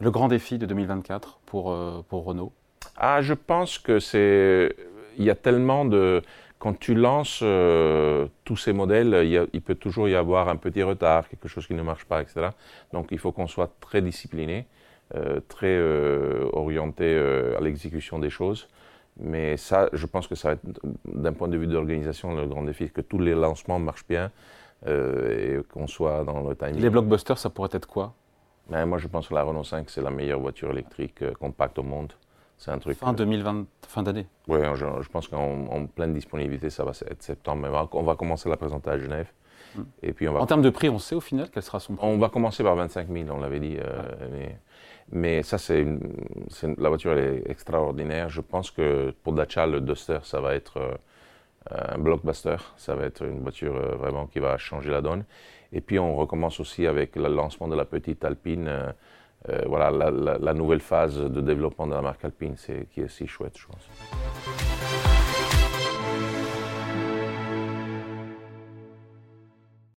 Le grand défi de 2024 pour, pour Renault Ah, je pense que c'est. Il y a tellement de quand tu lances euh, tous ces modèles, il, peut toujours y avoir un petit retard, quelque chose qui ne marche pas, etc. Donc il faut qu'on soit très discipliné, euh, très euh, orienté à l'exécution des choses. Mais ça, je pense que ça va être, d'un point de vue de l'organisation, le grand défi, que tous les lancements marchent bien et qu'on soit dans le timing. Les blockbusters, ça pourrait être quoi? Moi, je pense que la Renault 5, c'est la meilleure voiture électrique compacte au monde. C'est un truc. Fin 2020, fin d'année. Oui, je, pense qu'en pleine disponibilité, ça va être septembre. On va commencer la présenter à Genève. Hmm. Et puis on va... En termes de prix, on sait au final quel sera son prix On va commencer par 25 000, on l'avait dit. Euh, mais, mais, ça, c'est la voiture elle est extraordinaire. Je pense que pour Dacia, le Duster, ça va être euh, un blockbuster. Ça va être une voiture euh, vraiment qui va changer la donne. Et puis on recommence aussi avec le lancement de la petite Alpine. Euh, voilà, la, nouvelle phase de développement de la marque Alpine, c'est qui est si chouette, je pense.